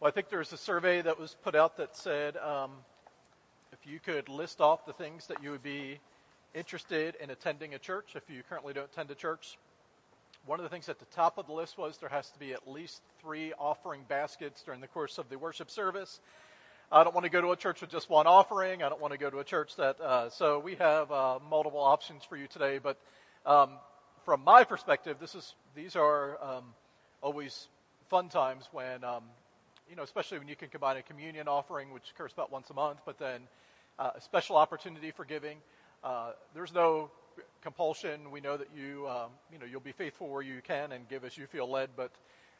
Well, I think there was a survey that was put out that said um, if you could list off the things that you would be interested in attending a church, if you currently don't attend a church, one of the things at the top of the list was there has to be at least three offering baskets during the course of the worship service. I don't want to go to a church with just one offering. I don't want to go to a church that. Uh, so we have uh, multiple options for you today. But um, from my perspective, this is these are um, always fun times when um, you know, especially when you can combine a communion offering, which occurs about once a month, but then uh, a special opportunity for giving. Uh, there's no compulsion. We know that you, um, you know, you'll be faithful where you can and give as you feel led. But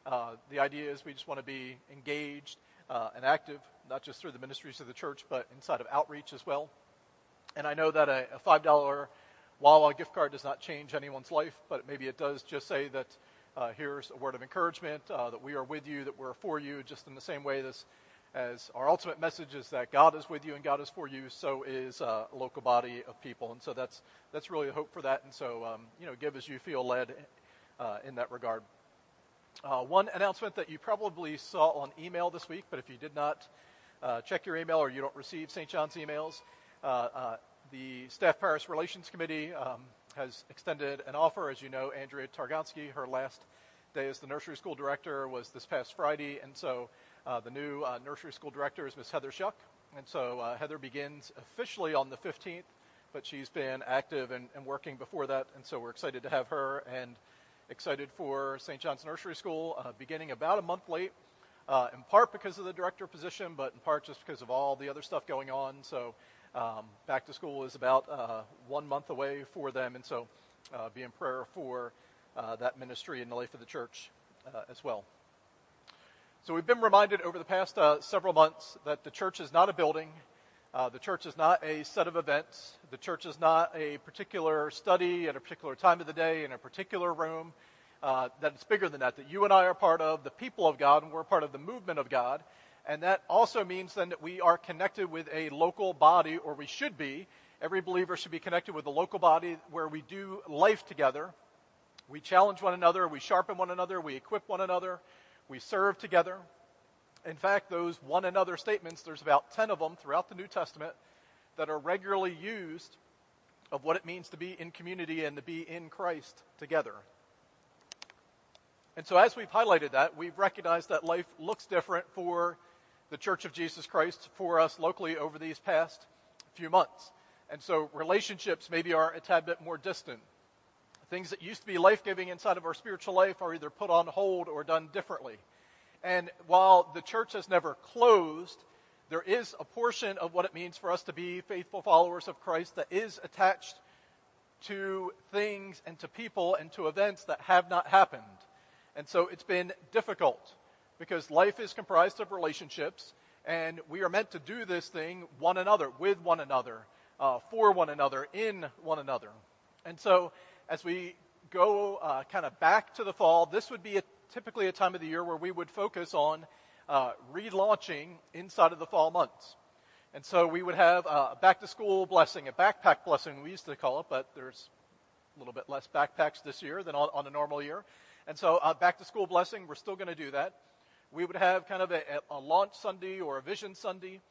uh, the idea is we just want to be engaged uh, and active, not just through the ministries of the church, but inside of outreach as well. And I know that a, a five dollar Wawa gift card does not change anyone's life, but maybe it does just say that uh, here's a word of encouragement uh, that we are with you, that we're for you, just in the same way this as our ultimate message is that God is with you and God is for you, so is uh, a local body of people. And so that's, that's really the hope for that. And so, um, you know, give as you feel led uh, in that regard. Uh, one announcement that you probably saw on email this week, but if you did not check your email or you don't receive St. John's emails, the Staff Parish Relations Committee um, has extended an offer. As you know, Andrea Targonsky, her last day as the nursery school director was this past Friday, and so uh, the new uh, nursery school director is Miss Heather Shuck, and so uh, Heather begins officially on the 15th, but she's been active and, and, working before that, and so we're excited to have her and excited for St. John's Nursery School uh, beginning about a month late, uh, in part because of the director position, but in part just because of all the other stuff going on. So um, back to school is about uh, one month away for them, and so be in prayer for that ministry and the life of the church as well. So we've been reminded over the past uh, several months that the church is not a building. Uh, the church is not a set of events. The church is not a particular study at a particular time of the day in a particular room. Uh, that it's bigger than that, that you and I are part of the people of God and we're part of the movement of God. And that also means then that we are connected with a local body, or we should be. Every believer should be connected with a local body where we do life together. We challenge one another, we sharpen one another, we equip one another, we serve together. In fact, those one another statements, there's about 10 of them throughout the New Testament that are regularly used of what it means to be in community and to be in Christ together. And so, as we've highlighted that, we've recognized that life looks different for the Church of Jesus Christ, for us locally over these past few months. And so, relationships maybe are a tad bit more distant. Things that used to be life giving inside of our spiritual life are either put on hold or done differently. And while the church has never closed, there is a portion of what it means for us to be faithful followers of Christ that is attached to things and to people and to events that have not happened. And so it's been difficult because life is comprised of relationships and we are meant to do this thing one another, with one another, uh, for one another, in one another. And so as we go uh, kind of back to the fall, this would be a, typically a time of the year where we would focus on uh, relaunching inside of the fall months. And so we would have a back to school blessing, a backpack blessing, we used to call it, but there's a little bit less backpacks this year than on, on a normal year. And so uh, back to school blessing, we're still going to do that. We would have kind of a, a launch Sunday or a vision Sunday.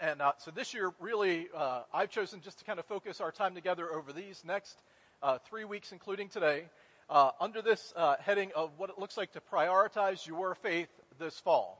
And uh, so this year, really, uh, I've chosen just to kind of focus our time together over these next uh, three weeks, including today, uh, under this uh, heading of what it looks like to prioritize your faith this fall.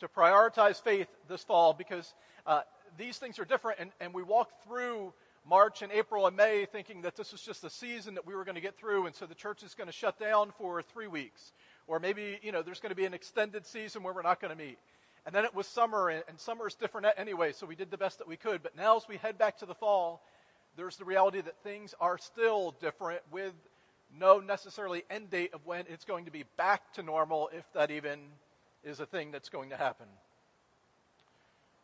To prioritize faith this fall because uh, these things are different, and, and we walked through March and April and May thinking that this was just a season that we were going to get through, and so the church is going to shut down for three weeks. Or maybe, you know, there's going to be an extended season where we're not going to meet. And then it was summer, and, and summer is different anyway, so we did the best that we could. But now as we head back to the fall, there's the reality that things are still different with no necessarily end date of when it's going to be back to normal, if that even is a thing that's going to happen.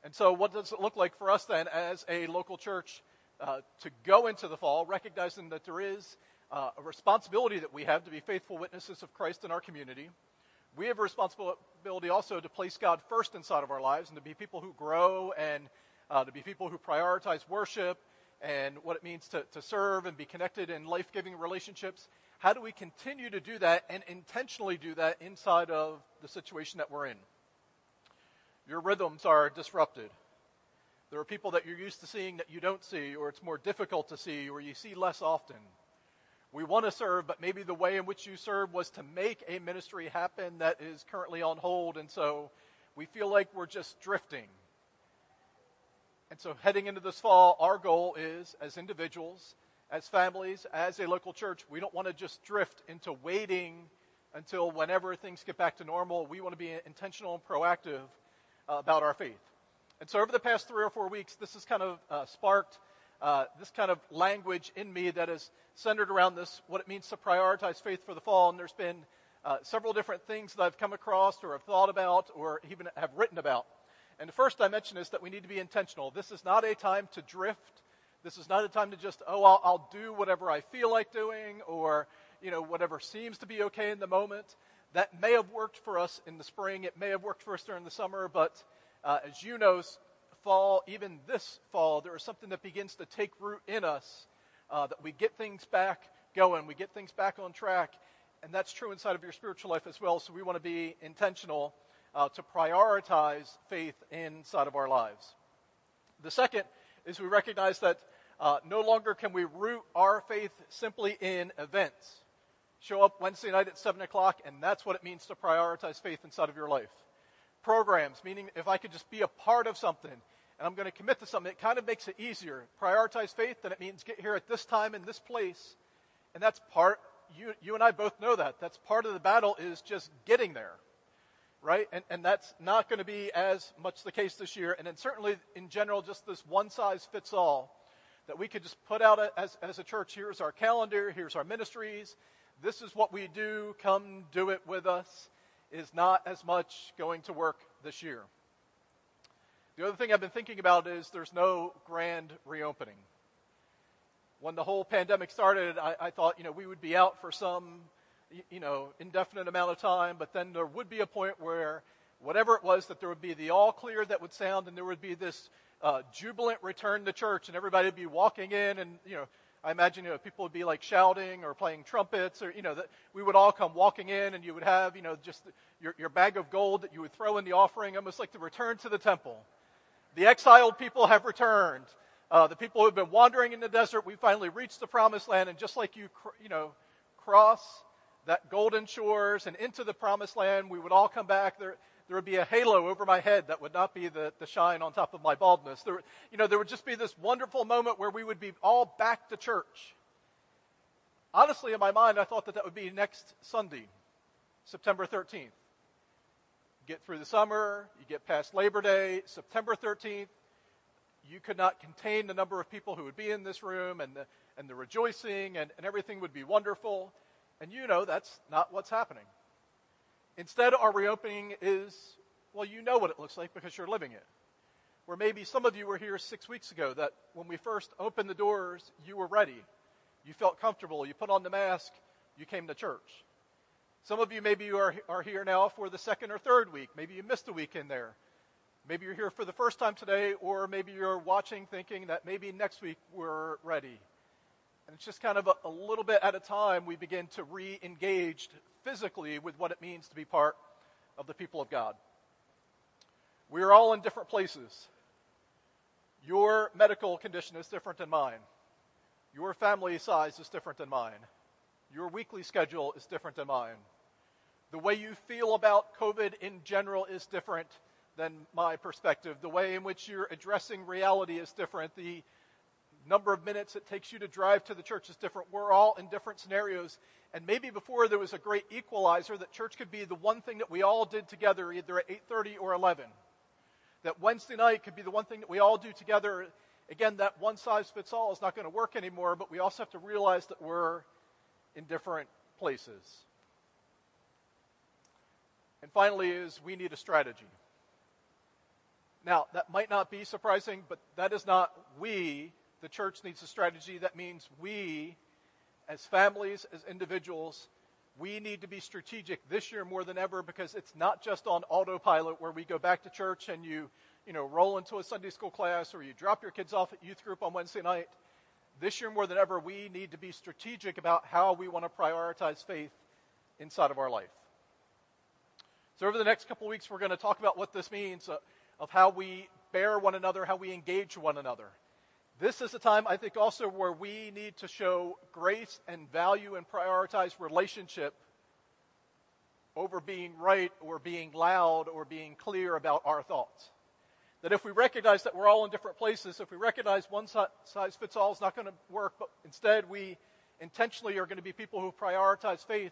And so, what does it look like for us then as a local church uh, to go into the fall, recognizing that there is uh, a responsibility that we have to be faithful witnesses of Christ in our community? We have a responsibility also to place God first inside of our lives and to be people who grow and uh, to be people who prioritize worship and what it means to, to serve and be connected in life giving relationships. How do we continue to do that and intentionally do that inside of the situation that we're in? Your rhythms are disrupted. There are people that you're used to seeing that you don't see, or it's more difficult to see, or you see less often. We want to serve, but maybe the way in which you serve was to make a ministry happen that is currently on hold, and so we feel like we're just drifting. And so, heading into this fall, our goal is, as individuals, as families, as a local church, we don't want to just drift into waiting until whenever things get back to normal. We want to be intentional and proactive uh, about our faith. And so, over the past three or four weeks, this has kind of uh, sparked uh, this kind of language in me that is centered around this, what it means to prioritize faith for the fall. And there's been uh, several different things that I've come across or have thought about or even have written about. And the first I dimension is that we need to be intentional. This is not a time to drift. This is not a time to just, oh, I'll, I'll do whatever I feel like doing or, you know, whatever seems to be okay in the moment. That may have worked for us in the spring. It may have worked for us during the summer. But uh, as you know, fall, even this fall, there is something that begins to take root in us uh, that we get things back going, we get things back on track. And that's true inside of your spiritual life as well. So we want to be intentional uh, to prioritize faith inside of our lives. The second is we recognize that uh, no longer can we root our faith simply in events. Show up Wednesday night at 7 o'clock, and that's what it means to prioritize faith inside of your life. Programs, meaning if I could just be a part of something and I'm going to commit to something, it kind of makes it easier. Prioritize faith, then it means get here at this time in this place. And that's part, you, you and I both know that. That's part of the battle is just getting there right? And, and that's not going to be as much the case this year. And then certainly in general, just this one size fits all that we could just put out as, as a church. Here's our calendar. Here's our ministries. This is what we do. Come do it with us is not as much going to work this year. The other thing I've been thinking about is there's no grand reopening. When the whole pandemic started, I, I thought, you know, we would be out for some you know, indefinite amount of time, but then there would be a point where whatever it was, that there would be the all clear that would sound, and there would be this uh, jubilant return to church, and everybody would be walking in, and you know, I imagine you know, people would be like shouting or playing trumpets, or you know, that we would all come walking in, and you would have you know just your, your bag of gold that you would throw in the offering, almost like the return to the temple. The exiled people have returned. Uh, the people who have been wandering in the desert, we finally reached the promised land, and just like you, you know, cross that golden shores and into the promised land. We would all come back. There, there would be a halo over my head that would not be the, the shine on top of my baldness. There, you know, there would just be this wonderful moment where we would be all back to church. Honestly, in my mind, I thought that that would be next Sunday, September 13th. Get through the summer, you get past Labor Day, September 13th, you could not contain the number of people who would be in this room and the, and the rejoicing and, and everything would be wonderful. And you know that's not what's happening. Instead, our reopening is, well, you know what it looks like because you're living it. Where maybe some of you were here six weeks ago that when we first opened the doors, you were ready. You felt comfortable. You put on the mask. You came to church. Some of you maybe you are, are here now for the second or third week. Maybe you missed a week in there. Maybe you're here for the first time today, or maybe you're watching thinking that maybe next week we're ready. And it's just kind of a, a little bit at a time we begin to re engage physically with what it means to be part of the people of God. We are all in different places. Your medical condition is different than mine. Your family size is different than mine. Your weekly schedule is different than mine. The way you feel about COVID in general is different than my perspective. The way in which you're addressing reality is different. The number of minutes it takes you to drive to the church is different. We're all in different scenarios. And maybe before there was a great equalizer that church could be the one thing that we all did together either at 8:30 or 11. That Wednesday night could be the one thing that we all do together. Again, that one size fits all is not going to work anymore, but we also have to realize that we're in different places. And finally is we need a strategy. Now, that might not be surprising, but that is not we the church needs a strategy. That means we, as families, as individuals, we need to be strategic this year more than ever because it's not just on autopilot where we go back to church and you, you know, roll into a Sunday school class or you drop your kids off at youth group on Wednesday night. This year more than ever, we need to be strategic about how we want to prioritize faith inside of our life. So over the next couple weeks, we're going to talk about what this means. Uh, of how we bear one another, how we engage one another. This is a time, I think, also where we need to show grace and value and prioritize relationship over being right or being loud or being clear about our thoughts. That if we recognize that we're all in different places, if we recognize one size fits all is not going to work, but instead we intentionally are going to be people who prioritize faith,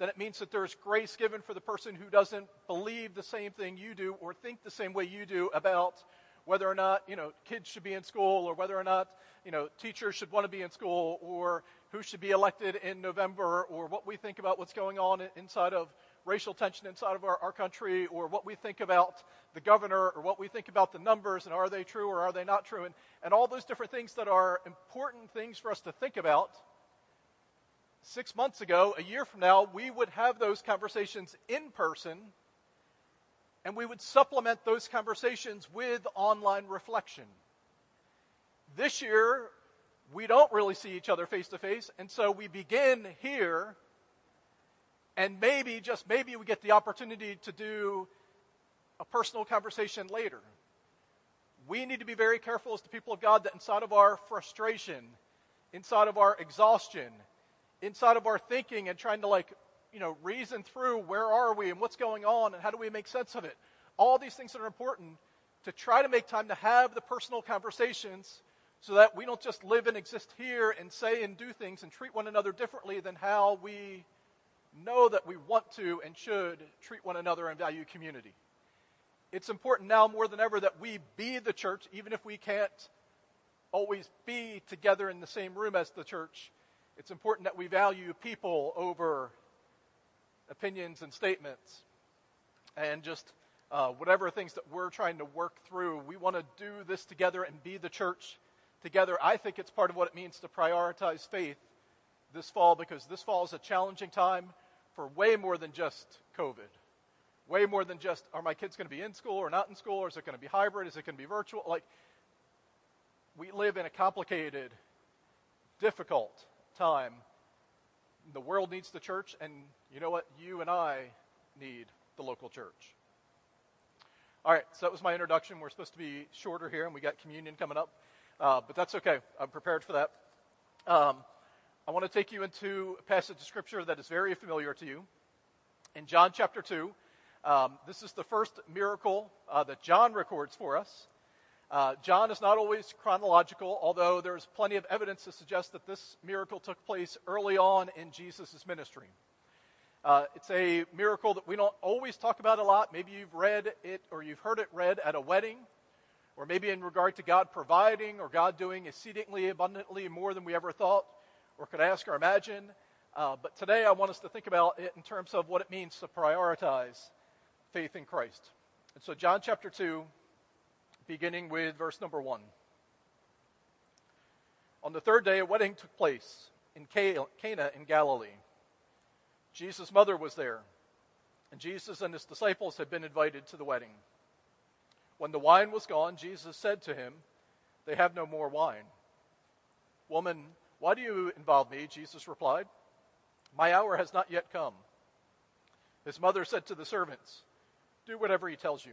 then it means that there's grace given for the person who doesn't believe the same thing you do or think the same way you do about whether or not, you know, kids should be in school or whether or not, you know, teachers should want to be in school or who should be elected in November or what we think about what's going on inside of racial tension inside of our, our country or what we think about the governor or what we think about the numbers and are they true or are they not true and, and all those different things that are important things for us to think about six months ago, a year from now, we would have those conversations in person and we would supplement those conversations with online reflection. This year, we don't really see each other face to face, and so we begin here, and maybe, just maybe, we get the opportunity to do a personal conversation later. We need to be very careful as the people of God that inside of our frustration, inside of our exhaustion, inside of our thinking and trying to like, you know, reason through where are we and what's going on and how do we make sense of it. All these things that are important to try to make time to have the personal conversations so that we don't just live and exist here and say and do things and treat one another differently than how we know that we want to and should treat one another and value community. It's important now more than ever that we be the church, even if we can't always be together in the same room as the church, it's important that we value people over opinions and statements and just uh, whatever things that we're trying to work through. We want to do this together and be the church together. I think it's part of what it means to prioritize faith this fall because this fall is a challenging time for way more than just COVID. Way more than just are my kids going to be in school or not in school, or is it going to be hybrid? Is it going to be virtual? Like, we live in a complicated, difficult time. The world needs the church, and you know what? You and I need the local church. All right, so that was my introduction. We're supposed to be shorter here, and we got communion coming up, uh, but that's okay. I'm prepared for that. Um, I want to take you into a passage of scripture that is very familiar to you. In John chapter 2, um, this is the first miracle uh, that John records for us. Uh, John is not always chronological, although there's plenty of evidence to suggest that this miracle took place early on in Jesus' ministry. Uh, it's a miracle that we don't always talk about a lot. Maybe you've read it or you've heard it read at a wedding, or maybe in regard to God providing or God doing exceedingly abundantly more than we ever thought or could ask or imagine. Uh, but today I want us to think about it in terms of what it means to prioritize faith in Christ. And so, John chapter 2, beginning with verse number 1. On the third day, a wedding took place in Cana in Galilee. Jesus' mother was there, and Jesus and his disciples had been invited to the wedding. When the wine was gone, Jesus said to him, They have no more wine. Woman, why do you involve me? Jesus replied, My hour has not yet come. His mother said to the servants, Do whatever he tells you.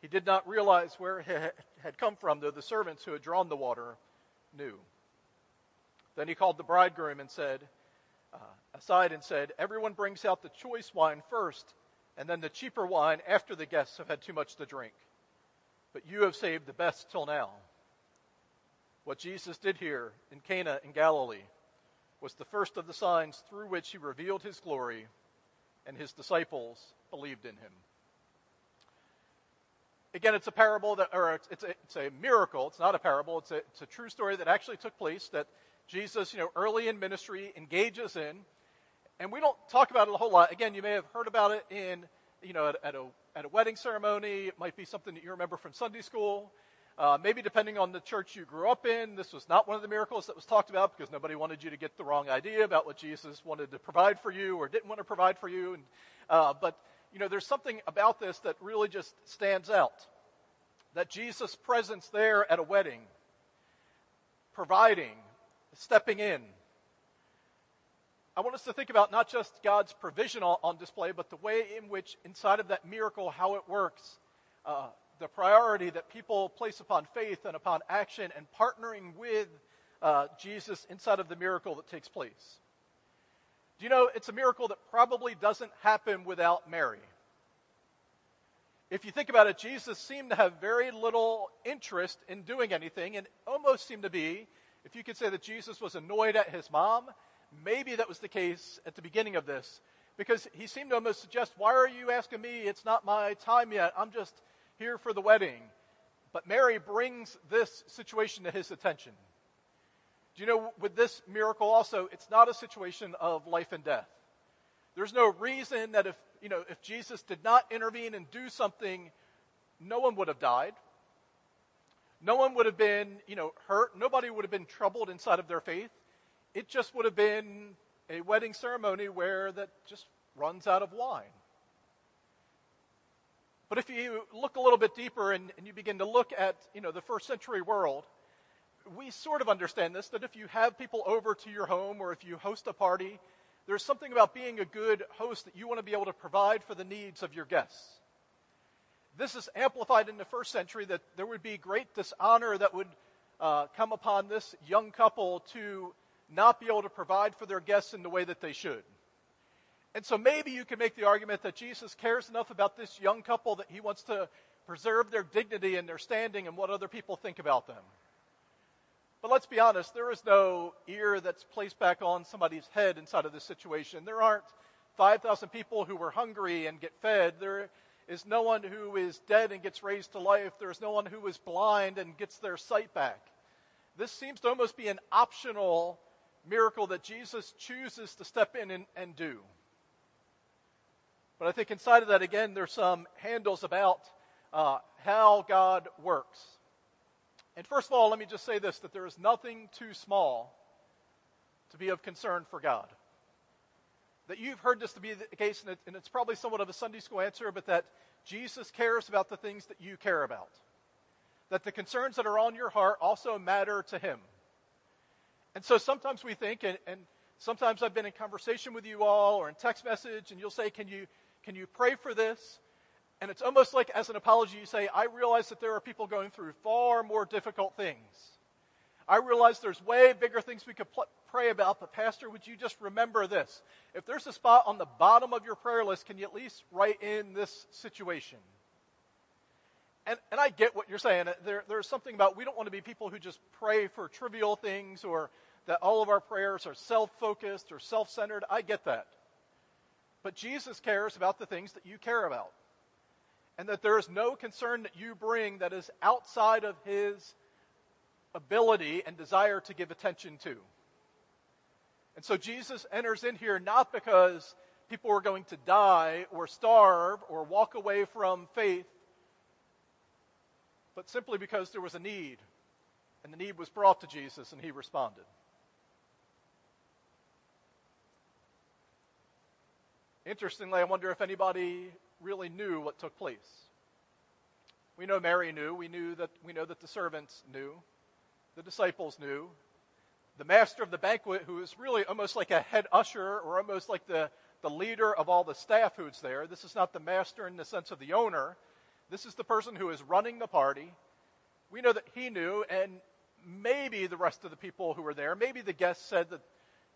He did not realize where it had come from, though the servants who had drawn the water knew. Then he called the bridegroom and said, uh, aside and said, Everyone brings out the choice wine first, and then the cheaper wine after the guests have had too much to drink. But you have saved the best till now. What Jesus did here in Cana in Galilee was the first of the signs through which he revealed his glory, and his disciples believed in him. Again, it's a parable that, or it's, it's, a, it's a miracle. It's not a parable. It's a, it's a true story that actually took place that Jesus, you know, early in ministry engages in. And we don't talk about it a whole lot. Again, you may have heard about it in, you know, at, at a, at a wedding ceremony. It might be something that you remember from Sunday school. Uh, maybe depending on the church you grew up in, this was not one of the miracles that was talked about because nobody wanted you to get the wrong idea about what Jesus wanted to provide for you or didn't want to provide for you. And, uh, but, you know, there's something about this that really just stands out. That Jesus' presence there at a wedding, providing, stepping in. I want us to think about not just God's provision on display, but the way in which, inside of that miracle, how it works. Uh, the priority that people place upon faith and upon action and partnering with uh, Jesus inside of the miracle that takes place. Do you know it's a miracle that probably doesn't happen without Mary? If you think about it, Jesus seemed to have very little interest in doing anything and almost seemed to be, if you could say that Jesus was annoyed at his mom, maybe that was the case at the beginning of this because he seemed to almost suggest, Why are you asking me? It's not my time yet. I'm just here for the wedding. But Mary brings this situation to his attention. Do you know, with this miracle also, it's not a situation of life and death. There's no reason that if, you know, if Jesus did not intervene and do something, no one would have died. No one would have been, you know, hurt. Nobody would have been troubled inside of their faith. It just would have been a wedding ceremony where that just runs out of wine. But if you look a little bit deeper and, and, you begin to look at, you know, the first century world, we sort of understand this, that if you have people over to your home or if you host a party, there's something about being a good host that you want to be able to provide for the needs of your guests. This is amplified in the first century that there would be great dishonor that would uh, come upon this young couple to not be able to provide for their guests in the way that they should. And so maybe you can make the argument that Jesus cares enough about this young couple that he wants to preserve their dignity and their standing and what other people think about them. But let's be honest, there is no ear that's placed back on somebody's head inside of this situation. There aren't 5,000 people who were hungry and get fed. There is no one who is dead and gets raised to life. There is no one who is blind and gets their sight back. This seems to almost be an optional miracle that Jesus chooses to step in and, and do. But I think inside of that, again, there's some handles about uh, how God works. And first of all, let me just say this that there is nothing too small to be of concern for God. That you've heard this to be the case, and, it, and it's probably somewhat of a Sunday school answer, but that Jesus cares about the things that you care about. That the concerns that are on your heart also matter to Him. And so sometimes we think, and, and sometimes I've been in conversation with you all or in text message, and you'll say, Can you can you pray for this? And it's almost like, as an apology, you say, I realize that there are people going through far more difficult things. I realize there's way bigger things we could pl- pray about, but Pastor, would you just remember this? If there's a spot on the bottom of your prayer list, can you at least write in this situation? And, and I get what you're saying. Uh, there, there's something about we don't want to be people who just pray for trivial things or that all of our prayers are self focused or self centered. I get that. But Jesus cares about the things that you care about. And that there is no concern that you bring that is outside of his ability and desire to give attention to. And so Jesus enters in here not because people were going to die or starve or walk away from faith, but simply because there was a need. And the need was brought to Jesus and he responded. Interestingly, I wonder if anybody really knew what took place. We know Mary knew. We knew that we know that the servants knew. The disciples knew. The master of the banquet, who is really almost like a head usher or almost like the, the leader of all the staff who's there. This is not the master in the sense of the owner. This is the person who is running the party. We know that he knew, and maybe the rest of the people who were there, maybe the guests said that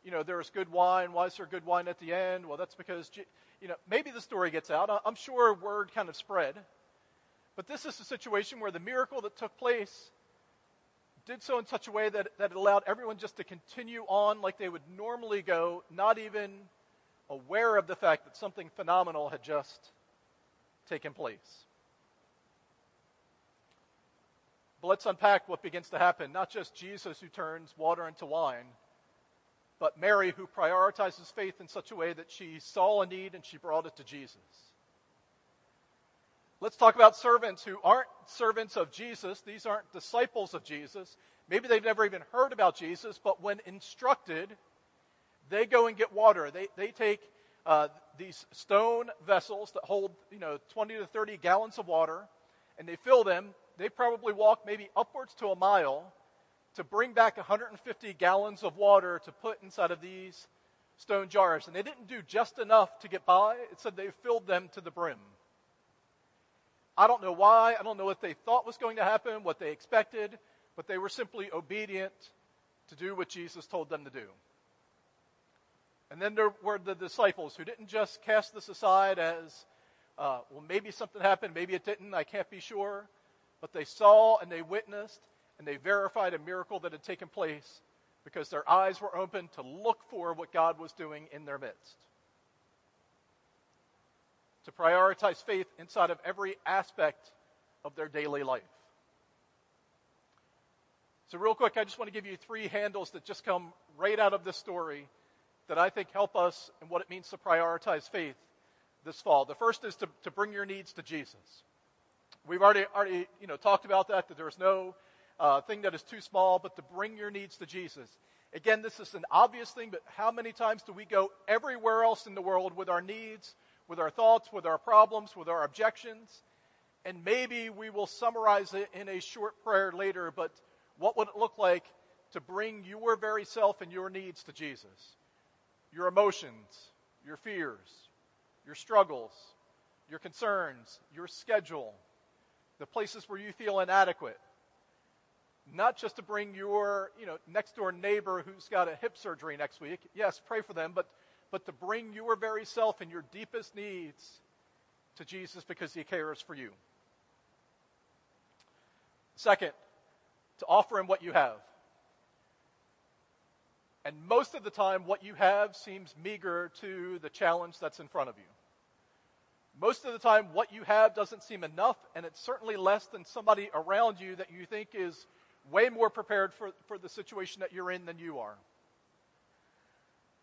you know, there is good wine. Why is there good wine at the end? Well, that's because, you know, maybe the story gets out. I'm sure word kind of spread. But this is a situation where the miracle that took place did so in such a way that, that it allowed everyone just to continue on like they would normally go, not even aware of the fact that something phenomenal had just taken place. But let's unpack what begins to happen. Not just Jesus who turns water into wine but Mary who prioritizes faith in such a way that she saw a need and she brought it to Jesus. let's talk about servants who aren't servants of Jesus. These aren't disciples of Jesus. Maybe they've never even heard about Jesus, but when instructed, they go and get water. They, they take uh, these stone vessels that hold, you know, 20 to 30 gallons of water, and they fill them. They probably walk maybe upwards to a mile to bring back 150 gallons of water to put inside of these stone jars. And they didn't do just enough to get by, it said they filled them to the brim. I don't know why. I don't know what they thought was going to happen, what they expected, but they were simply obedient to do what Jesus told them to do. And then there were the disciples who didn't just cast this aside as, uh, well, maybe something happened, maybe it didn't, I can't be sure. But they saw and they witnessed and they verified a miracle that had taken place because their eyes were open to look for what God was doing in their midst. To prioritize faith inside of every aspect of their daily life. So, real quick, I just want to give you three handles that just come right out of this story that I think help us in what it means to prioritize faith this fall. The first is to, to bring your needs to Jesus. We've already, already you know, talked about that, that there's no uh, thing that is too small, but to bring your needs to Jesus. Again, this is an obvious thing, but how many times do we go everywhere else in the world with our needs, with our thoughts, with our problems, with our objections? And maybe we will summarize it in a short prayer later, but what would it look like to bring your very self and your needs to Jesus? Your emotions, your fears, your struggles, your concerns, your schedule, the places where you feel inadequate, not just to bring your, you know, next door neighbor who's got a hip surgery next week. Yes, pray for them, but, but to bring your very self and your deepest needs to Jesus because he cares for you. Second, to offer him what you have. And most of the time, what you have seems meager to the challenge that's in front of you. Most of the time, what you have doesn't seem enough, and it's certainly less than somebody around you that you think is way more prepared for, for the situation that you're in than you are.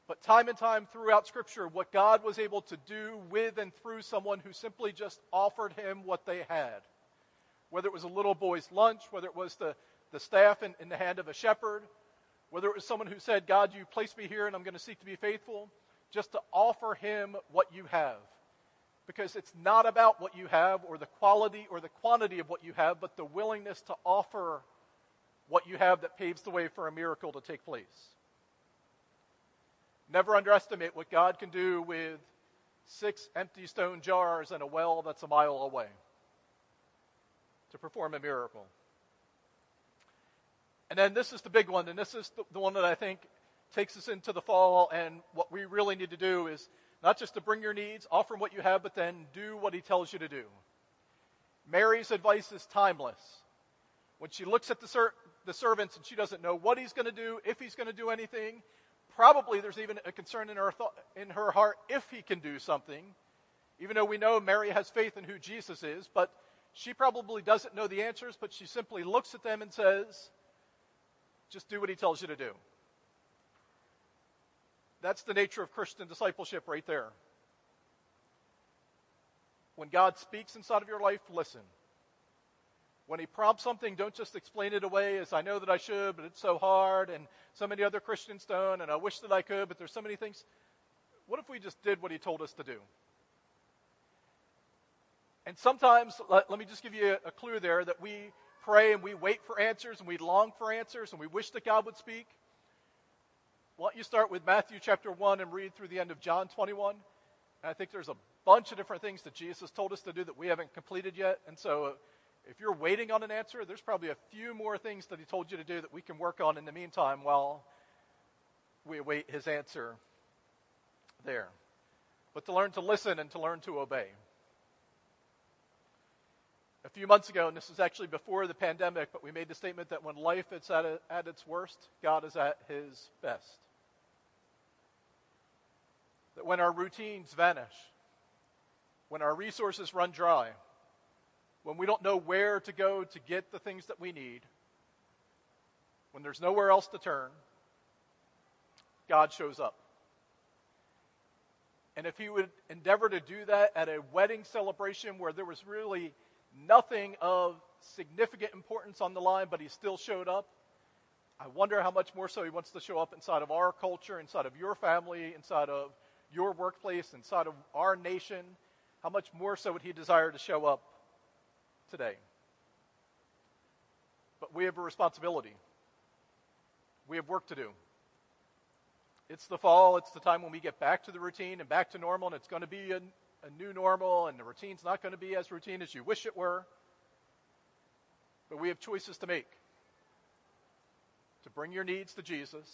But time and time throughout Scripture, what God was able to do with and through someone who simply just offered him what they had, whether it was a little boy's lunch, whether it was the, the staff in, in the hand of a shepherd, whether it was someone who said, God, you placed me here and I'm going to seek to be faithful, just to offer him what you have. Because it's not about what you have or the quality or the quantity of what you have, but the willingness to offer what you have that paves the way for a miracle to take place. Never underestimate what God can do with six empty stone jars and a well that's a mile away to perform a miracle. And then this is the big one, and this is the, the one that I think takes us into the fall. And what we really need to do is not just to bring your needs, offer what you have, but then do what he tells you to do. Mary's advice is timeless. When she looks at the, the servants and she doesn't know what he's going to do, if he's going to do anything. Probably there's even a concern in her, th- in her heart if he can do something, even though we know Mary has faith in who Jesus is, but she probably doesn't know the answers, but she simply looks at them and says, just do what he tells you to do. That's the nature of Christian discipleship right there. When God speaks inside of your life, listen. When he prompts something, don't just explain it away as I know that I should, but it's so hard, and so many other Christians don't, and I wish that I could, but there's so many things. What if we just did what he told us to do? And sometimes, let, let me just give you a, a clue there that we pray and we wait for answers and we long for answers and we wish that God would speak. Why don't you start with Matthew chapter 1 and read through the end of John 21? And I think there's a bunch of different things that Jesus told us to do that we haven't completed yet. And so uh, if you're waiting on an answer, there's probably a few more things that he told you to do that we can work on in the meantime while we await his answer there. But to learn to listen and to learn to obey. A few months ago, and this was actually before the pandemic, but we made the statement that when life is at, a, at its worst, God is at his best. That when our routines vanish, when our resources run dry, when we don't know where to go to get the things that we need, when there's nowhere else to turn, God shows up. And if he would endeavor to do that at a wedding celebration where there was really nothing of significant importance on the line, but he still showed up, I wonder how much more so he wants to show up inside of our culture, inside of your family, inside of your workplace, inside of our nation. How much more so would he desire to show up today? But we have a responsibility. We have work to do. It's the fall. It's the time when we get back to the routine and back to normal, and it's going to be a, a new normal, and the routine's not going to be as routine as you wish it were. But we have choices to make to bring your needs to Jesus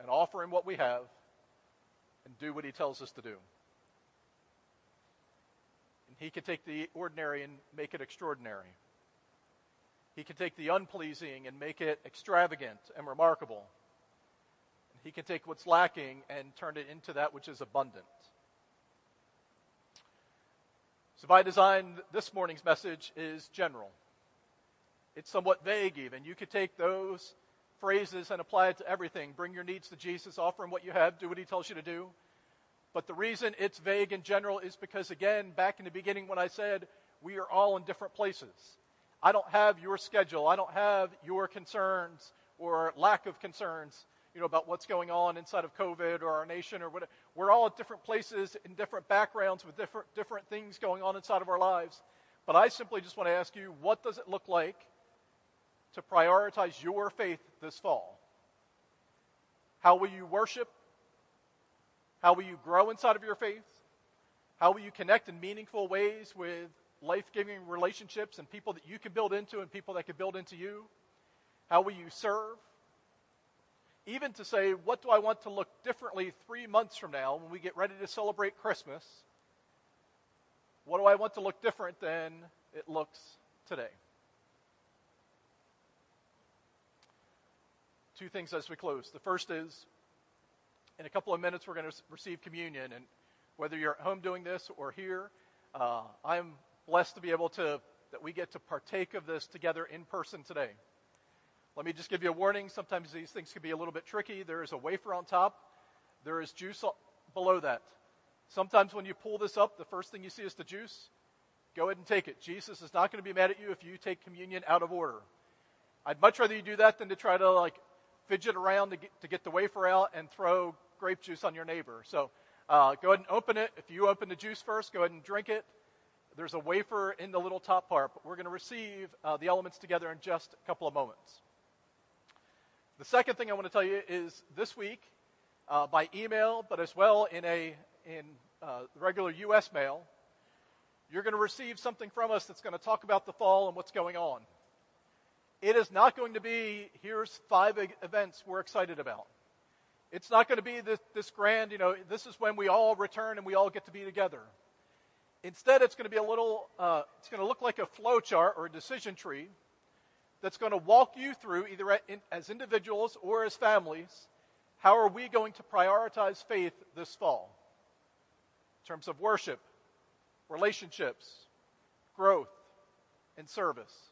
and offer Him what we have and do what He tells us to do. He can take the ordinary and make it extraordinary. He can take the unpleasing and make it extravagant and remarkable. He can take what's lacking and turn it into that which is abundant. So, by design, this morning's message is general. It's somewhat vague, even. You could take those phrases and apply it to everything. Bring your needs to Jesus, offer him what you have, do what he tells you to do. But the reason it's vague in general is because, again, back in the beginning when I said we are all in different places. I don't have your schedule. I don't have your concerns or lack of concerns you know, about what's going on inside of COVID or our nation or whatever. We're all at different places in different backgrounds with different, different things going on inside of our lives. But I simply just want to ask you, what does it look like to prioritize your faith this fall? How will you worship? How will you grow inside of your faith? How will you connect in meaningful ways with life giving relationships and people that you can build into and people that can build into you? How will you serve? even to say, what do I want to look differently three months from now when we get ready to celebrate Christmas? What do I want to look different than it looks today? Two things as we close. The first is, in a couple of minutes, we're going to receive communion. And whether you're at home doing this or here, uh, I'm blessed to be able to, that we get to partake of this together in person today. Let me just give you a warning. Sometimes these things can be a little bit tricky. There is a wafer on top, there is juice below that. Sometimes when you pull this up, the first thing you see is the juice. Go ahead and take it. Jesus is not going to be mad at you if you take communion out of order. I'd much rather you do that than to try to like fidget around to get, to get the wafer out and throw grape juice on your neighbor. So uh, go ahead and open it. If you open the juice first, go ahead and drink it. There's a wafer in the little top part, but we're going to receive uh, the elements together in just a couple of moments. The second thing I want to tell you is this week, uh, by email, but as well in a in uh, regular U.S. mail, you're going to receive something from us that's going to talk about the fall and what's going on. It is not going to be here's five events we're excited about. It's not going to be this, this grand, you know, this is when we all return and we all get to be together. Instead, it's going to be a little, uh, it's going to look like a flow chart or a decision tree that's going to walk you through, either as individuals or as families, how are we going to prioritize faith this fall in terms of worship, relationships, growth, and service.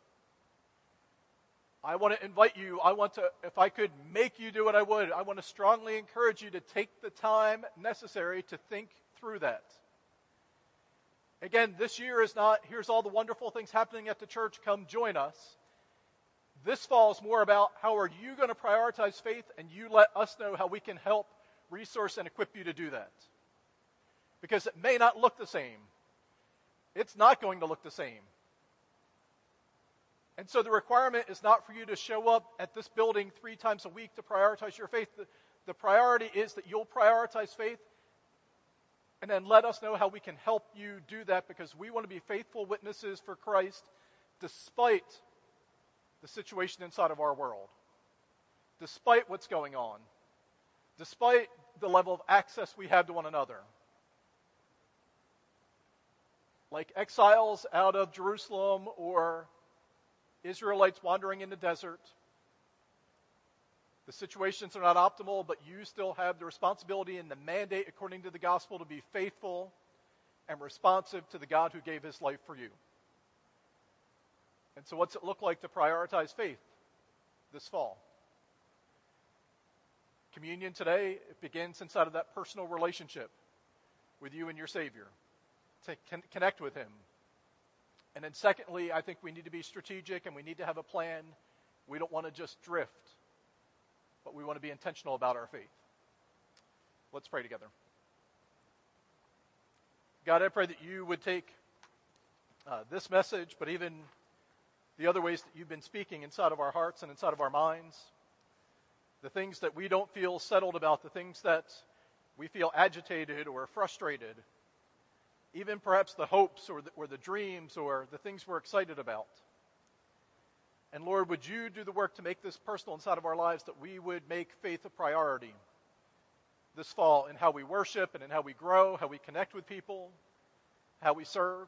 I want to invite you, I want to, if I could make you do what I would, I want to strongly encourage you to take the time necessary to think through that. Again, this year is not, here's all the wonderful things happening at the church, come join us. This fall is more about how are you going to prioritize faith, and you let us know how we can help resource and equip you to do that. Because it may not look the same. It's not going to look the same. And so the requirement is not for you to show up at this building three times a week to prioritize your faith. The, the priority is that you'll prioritize faith and then let us know how we can help you do that because we want to be faithful witnesses for Christ despite the situation inside of our world, despite what's going on, despite the level of access we have to one another. Like exiles out of Jerusalem or Israelites wandering in the desert. The situations are not optimal, but you still have the responsibility and the mandate, according to the gospel, to be faithful and responsive to the God who gave his life for you. And so, what's it look like to prioritize faith this fall? Communion today, it begins inside of that personal relationship. with you and your Savior, to con- connect with Him. And then, secondly, I think we need to be strategic and we need to have a plan. We don't want to just drift, but we want to be intentional about our faith. Let's pray together. God, I pray that you would take uh, this message, but even the other ways that you've been speaking inside of our hearts and inside of our minds, the things that we don't feel settled about, the things that we feel agitated or frustrated, even perhaps the hopes or the, or the dreams or the things we're excited about. And Lord, would you do the work to make this personal inside of our lives that we would make faith a priority? this fall in how we worship and in how we grow, how we connect with people, how we serve.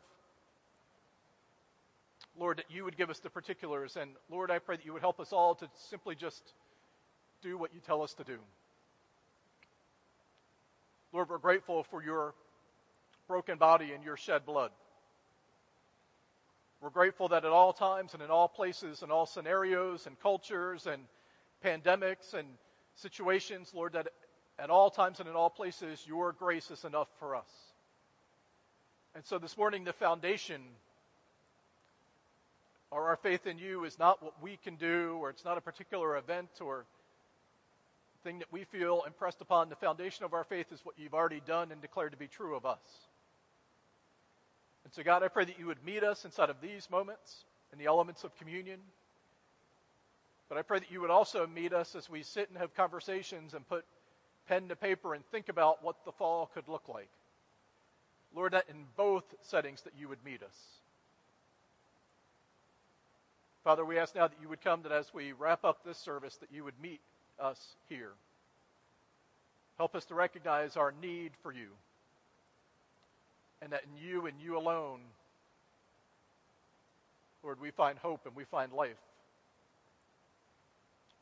Lord, that you would give us the particulars. And Lord, I pray that you would help us all to simply just do what you tell us to do. Lord, we're grateful for your broken body and your shed blood. We're grateful that at all times and in all places and all scenarios and cultures and pandemics and situations, Lord, that at all times and in all places, your grace is enough for us. And so this morning, the foundation or our faith in you is not what we can do, or it's not a particular event or thing that we feel impressed upon. The foundation of our faith is what you've already done and declared to be true of us. And so, God, I pray that you would meet us inside of these moments in the elements of communion. But I pray that you would also meet us as we sit and have conversations and put pen to paper and think about what the fall could look like. Lord, that in both settings that you would meet us. Father, we ask now that you would come that as we wrap up this service, that you would meet us here. Help us to recognize our need for you. And that in you and you alone, Lord, we find hope and we find life.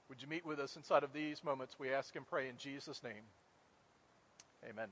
Would you meet with us inside of these moments? We ask and pray in Jesus' name. Amen.